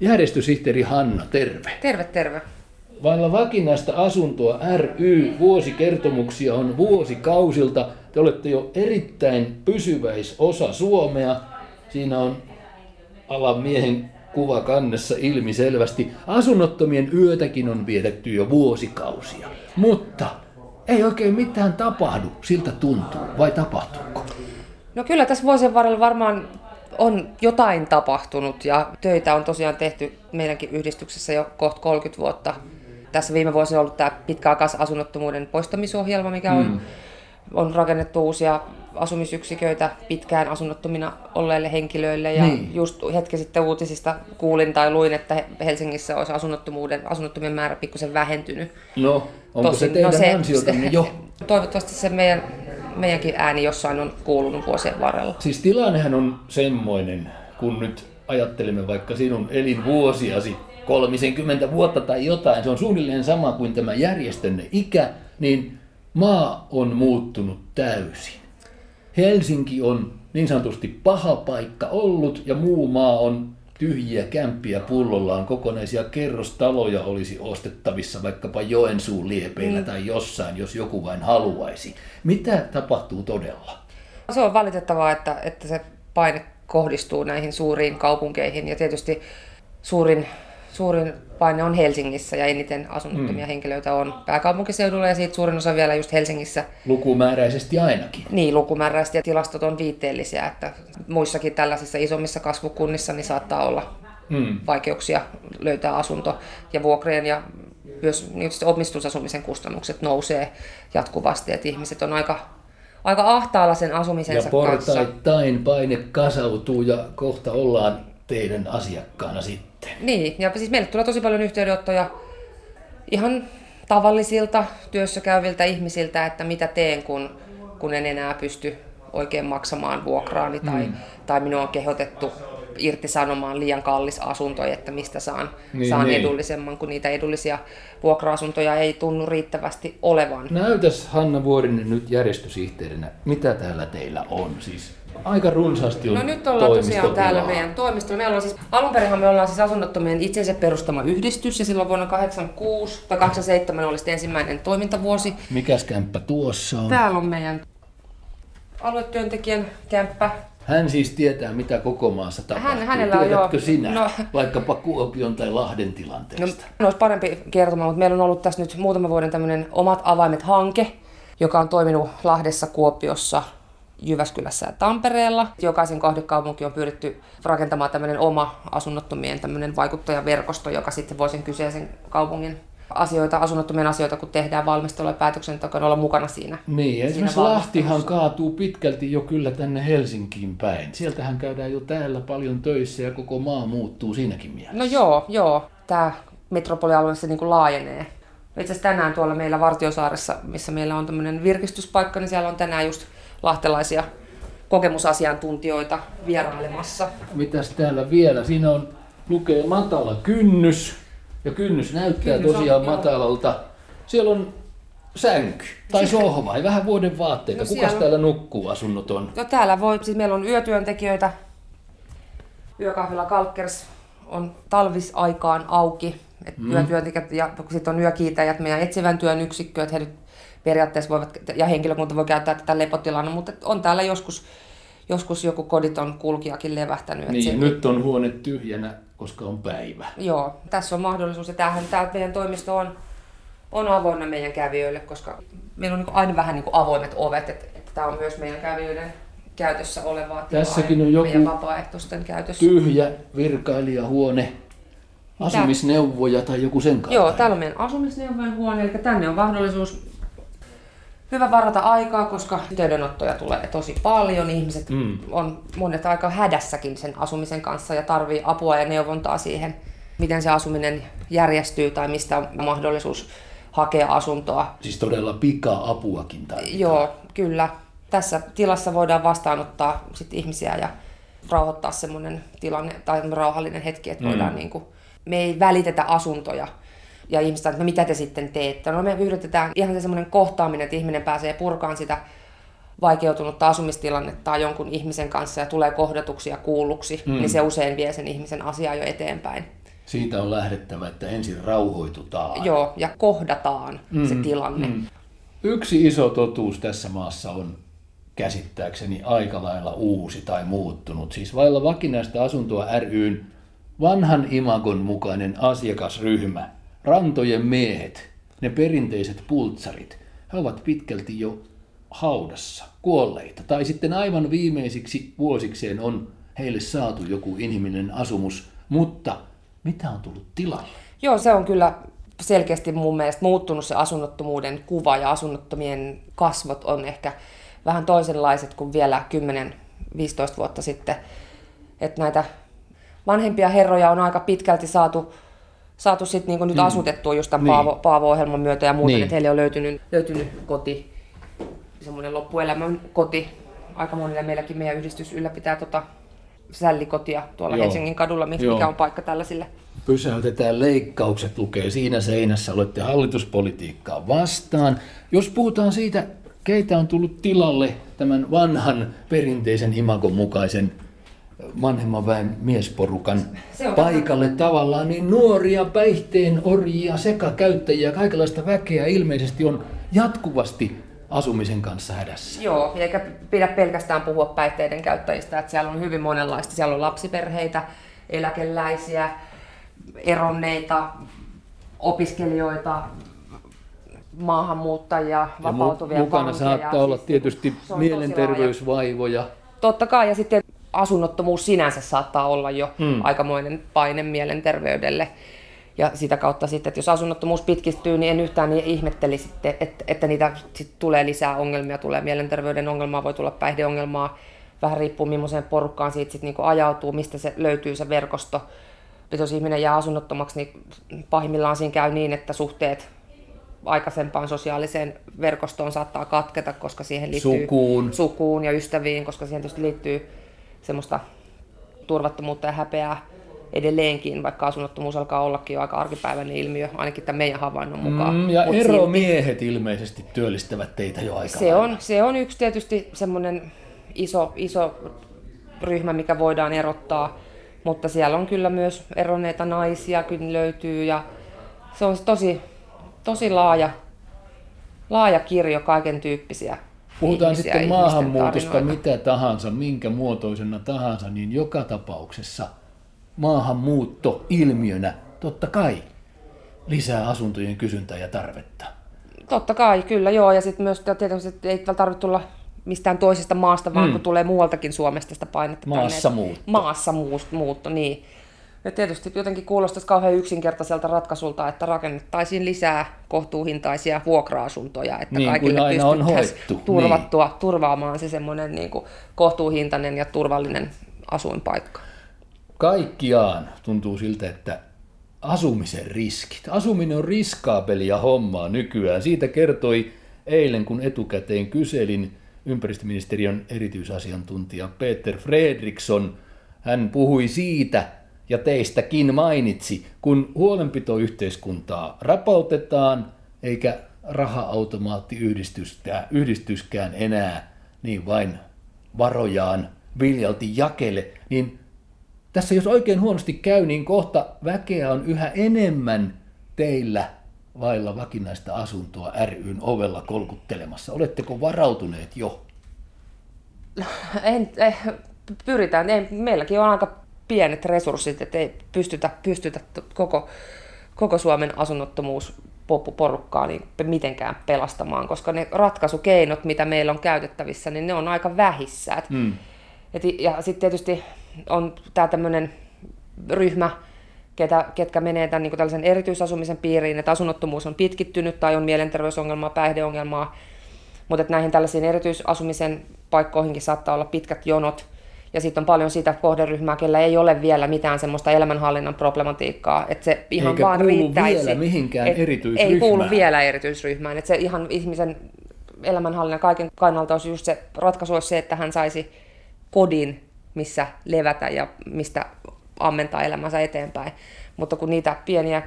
Järjestösihteeri Hanna, terve. Terve, terve. Vailla vakinaista asuntoa ry vuosikertomuksia on vuosikausilta. Te olette jo erittäin pysyväisosa Suomea. Siinä on alan miehen kuva kannessa ilmiselvästi. Asunnottomien yötäkin on vietetty jo vuosikausia. Mutta ei oikein mitään tapahdu, siltä tuntuu. Vai tapahtuuko? No kyllä tässä vuosien varrella varmaan on jotain tapahtunut ja töitä on tosiaan tehty meidänkin yhdistyksessä jo kohta 30 vuotta. Tässä viime vuosina on ollut tämä pitkäaikaisasunnottomuuden poistamisohjelma, mikä on, mm. on rakennettu uusia asumisyksiköitä pitkään asunnottomina olleille henkilöille. Ja niin. just hetki sitten uutisista kuulin tai luin, että Helsingissä olisi asunnottomuuden, asunnottomien määrä pikkusen vähentynyt. No, onko Tosin, se teidän no se, ansiotanne jo? Toivottavasti se meidän, meidänkin ääni jossain on kuulunut vuosien varrella. Siis tilannehän on semmoinen, kun nyt ajattelemme vaikka sinun elinvuosiasi, 30 vuotta tai jotain, se on suunnilleen sama kuin tämä järjestönne ikä, niin maa on muuttunut täysin. Helsinki on niin sanotusti paha paikka ollut ja muu maa on tyhjiä kämppiä pullollaan, kokonaisia kerrostaloja olisi ostettavissa vaikkapa Joensuun liepeillä mm. tai jossain, jos joku vain haluaisi. Mitä tapahtuu todella? Se on valitettavaa, että, että se paine kohdistuu näihin suuriin kaupunkeihin ja tietysti suurin suurin paine on Helsingissä ja eniten asunnottomia mm. henkilöitä on pääkaupunkiseudulla ja siitä suurin osa vielä just Helsingissä. Lukumääräisesti ainakin. Niin, lukumääräisesti ja tilastot on viitteellisiä, että muissakin tällaisissa isommissa kasvukunnissa niin saattaa olla mm. vaikeuksia löytää asunto ja vuokrien ja myös niin omistusasumisen kustannukset nousee jatkuvasti, että ihmiset on aika aika ahtaalla sen asumisensa ja kanssa. Ja portaittain paine kasautuu ja kohta ollaan teidän asiakkaana sitten. Niin, ja siis meille tulee tosi paljon yhteydenottoja ihan tavallisilta työssä käyviltä ihmisiltä, että mitä teen, kun, kun en enää pysty oikein maksamaan vuokraani tai, mm. tai minua on kehotettu irtisanomaan liian kallis asunto, että mistä saan, niin, saan niin. edullisemman, kun niitä edullisia vuokra-asuntoja ei tunnu riittävästi olevan. Näytäs Hanna Vuorinen nyt järjestösihteerinä, mitä täällä teillä on? Siis aika runsaasti on No nyt ollaan tosiaan täällä meidän toimistolla. Meillä on siis, alun perin me ollaan siis asunnottomien itsensä perustama yhdistys ja silloin vuonna 86 tai 87 oli sitten ensimmäinen toimintavuosi. Mikäs kämppä tuossa on? Täällä on meidän aluetyöntekijän kämppä. Hän siis tietää, mitä koko maassa tapahtuu. Hän, hänellä on jo, sinä, no, vaikkapa Kuopion tai Lahden tilanteesta? No, olisi parempi kertomaan, mutta meillä on ollut tässä nyt muutama vuoden tämmöinen Omat avaimet-hanke, joka on toiminut Lahdessa, Kuopiossa, Jyväskylässä ja Tampereella. Jokaisen kohdekaupunki on pyritty rakentamaan tämmöinen oma asunnottomien tämmöinen vaikuttajaverkosto, joka sitten voi sen kyseisen kaupungin asioita, asunnottomien asioita, kun tehdään valmistelua ja päätöksentekoa, olla mukana siinä. Niin, esimerkiksi Lahtihan kaatuu pitkälti jo kyllä tänne Helsinkiin päin. Sieltähän käydään jo täällä paljon töissä ja koko maa muuttuu siinäkin mielessä. No joo, joo. Tämä metropolialue se niin kuin laajenee. Itse asiassa tänään tuolla meillä Vartiosaaressa, missä meillä on tämmöinen virkistyspaikka, niin siellä on tänään just lahtelaisia kokemusasiantuntijoita vierailemassa. Mitäs täällä vielä? Siinä on lukee matala kynnys ja kynnys näyttää kynnys tosiaan on, matalalta. Joo. Siellä on sänky tai sohva ja vähän vuoden vaatteita. No Kuka täällä nukkuu asunnoton? No täällä voi, siis meillä on yötyöntekijöitä. Yökahvila Kalkkers on talvisaikaan auki. Et mm. Yötyöntekijät ja sitten on yökiitäjät, meidän etsivän työn yksikkö, että he periaatteessa voivat, ja henkilökunta voi käyttää tätä lepotilana, mutta on täällä joskus, joskus joku koditon kulkijakin levähtänyt. Niin, se, nyt on huone tyhjänä, koska on päivä. Joo, tässä on mahdollisuus, ja tämähän tämä meidän toimisto on, on avoinna meidän kävijöille, koska meillä on niin aina vähän niin avoimet ovet, että, että tämä on myös meidän kävijöiden käytössä olevaa Tässäkin on joku vapaaehtoisten käytössä. tyhjä virkailijahuone, asumisneuvoja tai joku sen kaltainen. Joo, täällä on meidän asumisneuvojen huone, eli tänne on mahdollisuus hyvä varata aikaa, koska yhteydenottoja tulee tosi paljon. Ihmiset mm. on monet aika hädässäkin sen asumisen kanssa ja tarvii apua ja neuvontaa siihen, miten se asuminen järjestyy tai mistä on mahdollisuus hakea asuntoa. Siis todella pika-apuakin tarvitaan. Joo, kyllä. Tässä tilassa voidaan vastaanottaa sit ihmisiä ja rauhoittaa semmoinen tilanne tai rauhallinen hetki, että voidaan mm. niin kuin, me ei välitetä asuntoja ja ihmiset että no mitä te sitten teette? No me yritetään ihan se semmoinen kohtaaminen, että ihminen pääsee purkaan sitä vaikeutunutta asumistilannetta jonkun ihmisen kanssa ja tulee kohdatuksi ja kuulluksi, mm. niin se usein vie sen ihmisen asiaa jo eteenpäin. Siitä on lähdettävä, että ensin rauhoitutaan. Joo, ja kohdataan mm. se tilanne. Mm. Yksi iso totuus tässä maassa on käsittääkseni aika lailla uusi tai muuttunut. Siis vailla vakinaista asuntoa ryn vanhan imagon mukainen asiakasryhmä, rantojen miehet, ne perinteiset pultsarit, he ovat pitkälti jo haudassa, kuolleita. Tai sitten aivan viimeisiksi vuosikseen on heille saatu joku inhimillinen asumus, mutta mitä on tullut tilalle? Joo, se on kyllä selkeästi mun mielestä muuttunut se asunnottomuuden kuva ja asunnottomien kasvot on ehkä vähän toisenlaiset kuin vielä 10-15 vuotta sitten. Että näitä vanhempia herroja on aika pitkälti saatu, saatu sit niinku nyt mm. asutettua just tämän niin. Paavo, Paavo-ohjelman myötä ja muuten, niin. että heille on löytynyt, löytynyt koti, semmoinen loppuelämän koti. Aika monille meilläkin meidän yhdistys ylläpitää tota sällikotia tuolla Joo. Helsingin kadulla, mikä Joo. on paikka tällaisille. Pysäytetään leikkaukset, lukee siinä seinässä, olette hallituspolitiikkaa vastaan. Jos puhutaan siitä, keitä on tullut tilalle tämän vanhan perinteisen imagon mukaisen vanhemman väen miesporukan paikalle tavallaan, niin nuoria päihteen orjia, sekakäyttäjiä, kaikenlaista väkeä ilmeisesti on jatkuvasti asumisen kanssa hädässä. Joo, eikä pidä pelkästään puhua päihteiden käyttäjistä, että siellä on hyvin monenlaista. Siellä on lapsiperheitä, eläkeläisiä, eronneita, opiskelijoita, maahanmuuttajia, vapautuvia ja mukana saattaa olla siis tietysti mielenterveysvaivoja. Totta kai, ja sitten asunnottomuus sinänsä saattaa olla jo mm. aikamoinen paine mielenterveydelle. Ja sitä kautta sitten, että jos asunnottomuus pitkistyy, niin en yhtään niin ihmettelisi, että, että niitä sit tulee lisää ongelmia, tulee mielenterveyden ongelmaa, voi tulla päihdeongelmaa, vähän riippuu millaiseen porukkaan siitä sit niinku ajautuu, mistä se löytyy se verkosto. Jos ihminen jää asunnottomaksi, niin pahimmillaan siinä käy niin, että suhteet aikaisempaan sosiaaliseen verkostoon saattaa katketa, koska siihen liittyy sukuun, sukuun ja ystäviin, koska siihen tietysti liittyy semmoista turvattomuutta ja häpeää edelleenkin, vaikka asunnottomuus alkaa ollakin jo aika arkipäiväinen ilmiö, ainakin tämän meidän havainnon mukaan. Mm, ja Mut eromiehet silti, ilmeisesti työllistävät teitä jo aika se on, se on yksi tietysti semmoinen iso, iso ryhmä, mikä voidaan erottaa, mutta siellä on kyllä myös eronneita naisia kyllä löytyy ja se on tosi, tosi laaja, laaja kirjo kaiken tyyppisiä Puhutaan sitten maahanmuutosta tarinoita. mitä tahansa, minkä muotoisena tahansa, niin joka tapauksessa maahanmuutto ilmiönä totta kai lisää asuntojen kysyntää ja tarvetta. Totta kai, kyllä joo. Ja sitten myös tietysti että ei tarvitse tulla mistään toisesta maasta, vaan mm. kun tulee muualtakin Suomesta sitä painetta. Maassa muutto. Maassa muutto, niin. Ja tietysti jotenkin kuulostaisi kauhean yksinkertaiselta ratkaisulta, että rakennettaisiin lisää kohtuuhintaisia vuokra-asuntoja, että niin, kaikille pystyttäisiin turvattua, niin. turvaamaan se semmoinen niin kuin kohtuuhintainen ja turvallinen asuinpaikka. Kaikkiaan tuntuu siltä, että asumisen riskit. Asuminen on riskaapelia hommaa nykyään. Siitä kertoi eilen, kun etukäteen kyselin ympäristöministeriön erityisasiantuntija Peter Fredriksson. Hän puhui siitä, ja teistäkin mainitsi, kun huolenpitoyhteiskuntaa rapautetaan, eikä raha-automaattiyhdistyskään enää niin vain varojaan viljalti jakele, niin tässä jos oikein huonosti käy, niin kohta väkeä on yhä enemmän teillä vailla vakinaista asuntoa ryn ovella kolkuttelemassa. Oletteko varautuneet jo? En, eh, pyritään. Ei, meilläkin on aika pienet resurssit, että ei pystytä, pystytä koko, koko Suomen asunnottomuus porukkaa niin mitenkään pelastamaan, koska ne ratkaisukeinot, mitä meillä on käytettävissä, niin ne on aika vähissä. Et, mm. et, ja sitten tietysti on tämä tämmöinen ryhmä, ketä, ketkä menee tämän niin tällaisen erityisasumisen piiriin, että asunnottomuus on pitkittynyt tai on mielenterveysongelmaa, päihdeongelmaa, mutta näihin tällaisiin erityisasumisen paikkoihinkin saattaa olla pitkät jonot, ja sitten on paljon sitä kohderyhmää, kellä ei ole vielä mitään semmoista elämänhallinnan problematiikkaa, että se ihan Eikä vaan riittäisi. vielä mihinkään erityisryhmään. Ei kuulu vielä erityisryhmään, että se ihan ihmisen elämänhallinnan kaiken kannalta olisi just se ratkaisu olisi se, että hän saisi kodin, missä levätä ja mistä ammentaa elämänsä eteenpäin. Mutta kun niitä pieniä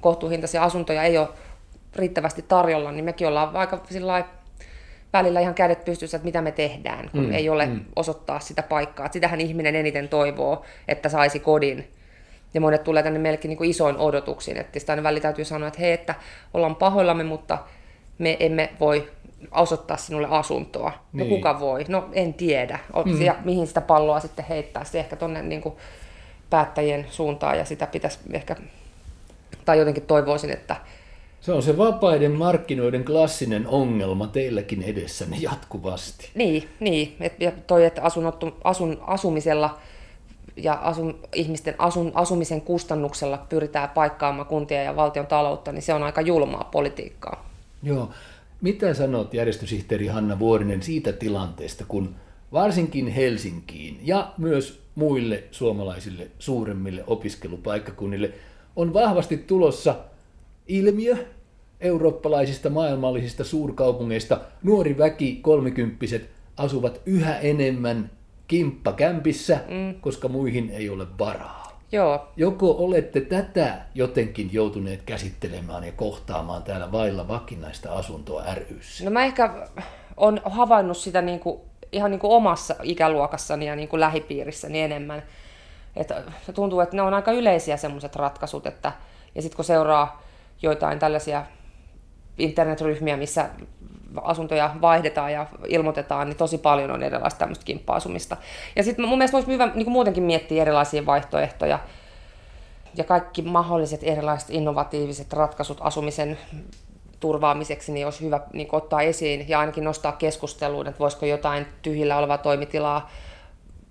kohtuuhintaisia asuntoja ei ole riittävästi tarjolla, niin mekin ollaan aika välillä ihan kädet pystyssä, että mitä me tehdään, kun mm, ei ole mm. osoittaa sitä paikkaa. Et sitähän ihminen eniten toivoo, että saisi kodin. Ja monet tulee tänne meillekin niin isoin odotuksiin, että sitä aina välillä täytyy sanoa, että hei, että ollaan pahoillamme, mutta me emme voi osoittaa sinulle asuntoa. No niin. No kuka voi? No en tiedä. Mm. Ja mihin sitä palloa sitten heittää? Se ehkä tuonne niin päättäjien suuntaan ja sitä pitäisi ehkä, tai jotenkin toivoisin, että se on se vapaiden markkinoiden klassinen ongelma teilläkin edessänne jatkuvasti. Niin, niin. Et, ja toi, että asunottu, asun, asumisella ja asun, ihmisten asun, asumisen kustannuksella pyritään paikkaamaan kuntia ja valtion taloutta, niin se on aika julmaa politiikkaa. Joo. Mitä sanot järjestösihteeri Hanna Vuorinen siitä tilanteesta, kun varsinkin Helsinkiin ja myös muille suomalaisille suuremmille opiskelupaikkakunnille on vahvasti tulossa ilmiö eurooppalaisista maailmallisista suurkaupungeista. Nuori väki, kolmikymppiset, asuvat yhä enemmän kimppakämpissä, mm. koska muihin ei ole varaa. Joo. Joko olette tätä jotenkin joutuneet käsittelemään ja kohtaamaan täällä vailla vakinaista asuntoa ryssä? No mä ehkä on havainnut sitä niin kuin, ihan niin kuin omassa ikäluokassani ja niin kuin lähipiirissäni enemmän. Että tuntuu, että ne on aika yleisiä semmoiset ratkaisut, että ja sitten kun seuraa joitain tällaisia internetryhmiä, missä asuntoja vaihdetaan ja ilmoitetaan, niin tosi paljon on erilaista tämmöistä kimppa-asumista. Ja sitten mun mielestä voisi hyvä niin muutenkin miettiä erilaisia vaihtoehtoja ja kaikki mahdolliset erilaiset innovatiiviset ratkaisut asumisen turvaamiseksi, niin olisi hyvä niin ottaa esiin ja ainakin nostaa keskusteluun, että voisiko jotain tyhjillä olevaa toimitilaa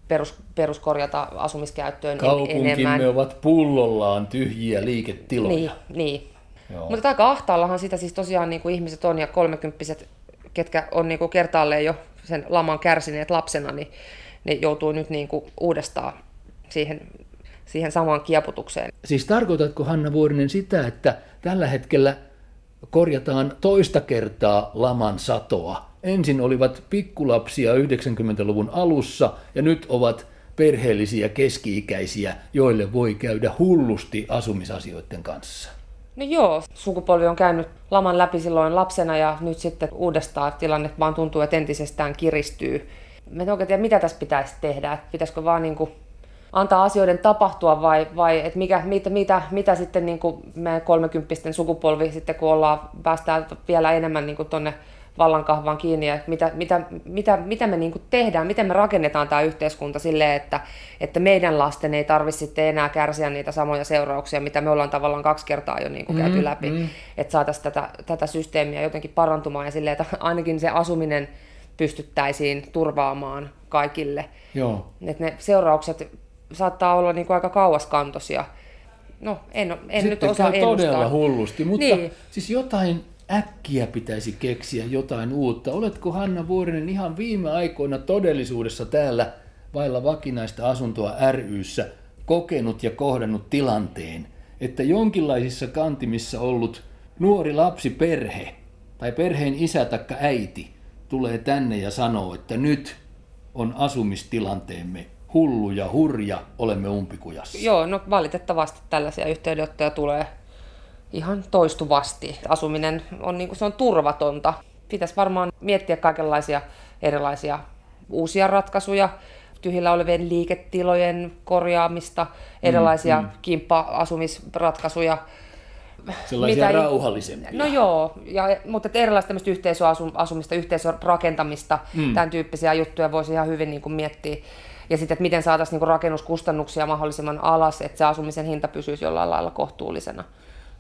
perus, peruskorjata asumiskäyttöön Kaupunkimme enemmän. ovat pullollaan tyhjiä liiketiloja. Niin, niin. Joo. Mutta aika ahtaallahan sitä siis tosiaan niin kuin ihmiset on ja kolmekymppiset, ketkä on niin kuin kertaalleen jo sen laman kärsineet lapsena, niin ne joutuu nyt niin kuin uudestaan siihen, siihen samaan kieputukseen. Siis tarkoitatko Hanna Vuorinen sitä, että tällä hetkellä korjataan toista kertaa laman satoa? Ensin olivat pikkulapsia 90-luvun alussa ja nyt ovat perheellisiä keski-ikäisiä, joille voi käydä hullusti asumisasioiden kanssa. No joo, sukupolvi on käynyt laman läpi silloin lapsena ja nyt sitten uudestaan tilanne vaan tuntuu, että entisestään kiristyy. Mä en oikein tiedä, mitä tässä pitäisi tehdä. pitäisikö vaan niin kuin antaa asioiden tapahtua vai, vai et mikä, mitä, mitä, mitä sitten niin kuin meidän kolmekymppisten sukupolvi sitten, kun ollaan, päästään vielä enemmän niin kuin tonne vallankahvaan kiinni ja mitä, mitä, mitä, mitä me niin tehdään, miten me rakennetaan tämä yhteiskunta silleen, että, että meidän lasten ei tarvitse sitten enää kärsiä niitä samoja seurauksia, mitä me ollaan tavallaan kaksi kertaa jo niin kuin käyty mm, läpi, mm. että saataisiin tätä, tätä systeemiä jotenkin parantumaan ja silleen, että ainakin se asuminen pystyttäisiin turvaamaan kaikille. Joo. Että ne seuraukset saattaa olla niin kuin aika kauaskantoisia. No, en, en Sitten nyt osaa ennustaa. todella hullusti, mutta niin. siis jotain äkkiä pitäisi keksiä jotain uutta. Oletko Hanna Vuorinen ihan viime aikoina todellisuudessa täällä vailla vakinaista asuntoa ryssä kokenut ja kohdannut tilanteen, että jonkinlaisissa kantimissa ollut nuori lapsi perhe tai perheen isä takka äiti tulee tänne ja sanoo, että nyt on asumistilanteemme hullu ja hurja, olemme umpikujassa. Joo, no valitettavasti tällaisia yhteydenottoja tulee ihan toistuvasti. Asuminen on, niin kuin, se on turvatonta. Pitäisi varmaan miettiä kaikenlaisia erilaisia uusia ratkaisuja, tyhjillä olevien liiketilojen korjaamista, erilaisia mm, mm. kimppa-asumisratkaisuja. Sellaisia mitä, rauhallisempia. No joo, ja, mutta erilaista yhteisöasumista, yhteisörakentamista, mm. tämän tyyppisiä juttuja voisi ihan hyvin niin kuin miettiä. Ja sitten, että miten saataisiin niin rakennuskustannuksia mahdollisimman alas, että se asumisen hinta pysyisi jollain lailla kohtuullisena.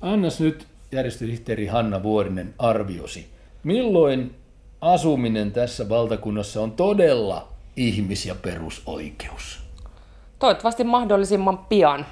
Annas nyt järjestösihteeri Hanna Vuorinen arviosi. Milloin asuminen tässä valtakunnassa on todella ihmis- ja perusoikeus? Toivottavasti mahdollisimman pian.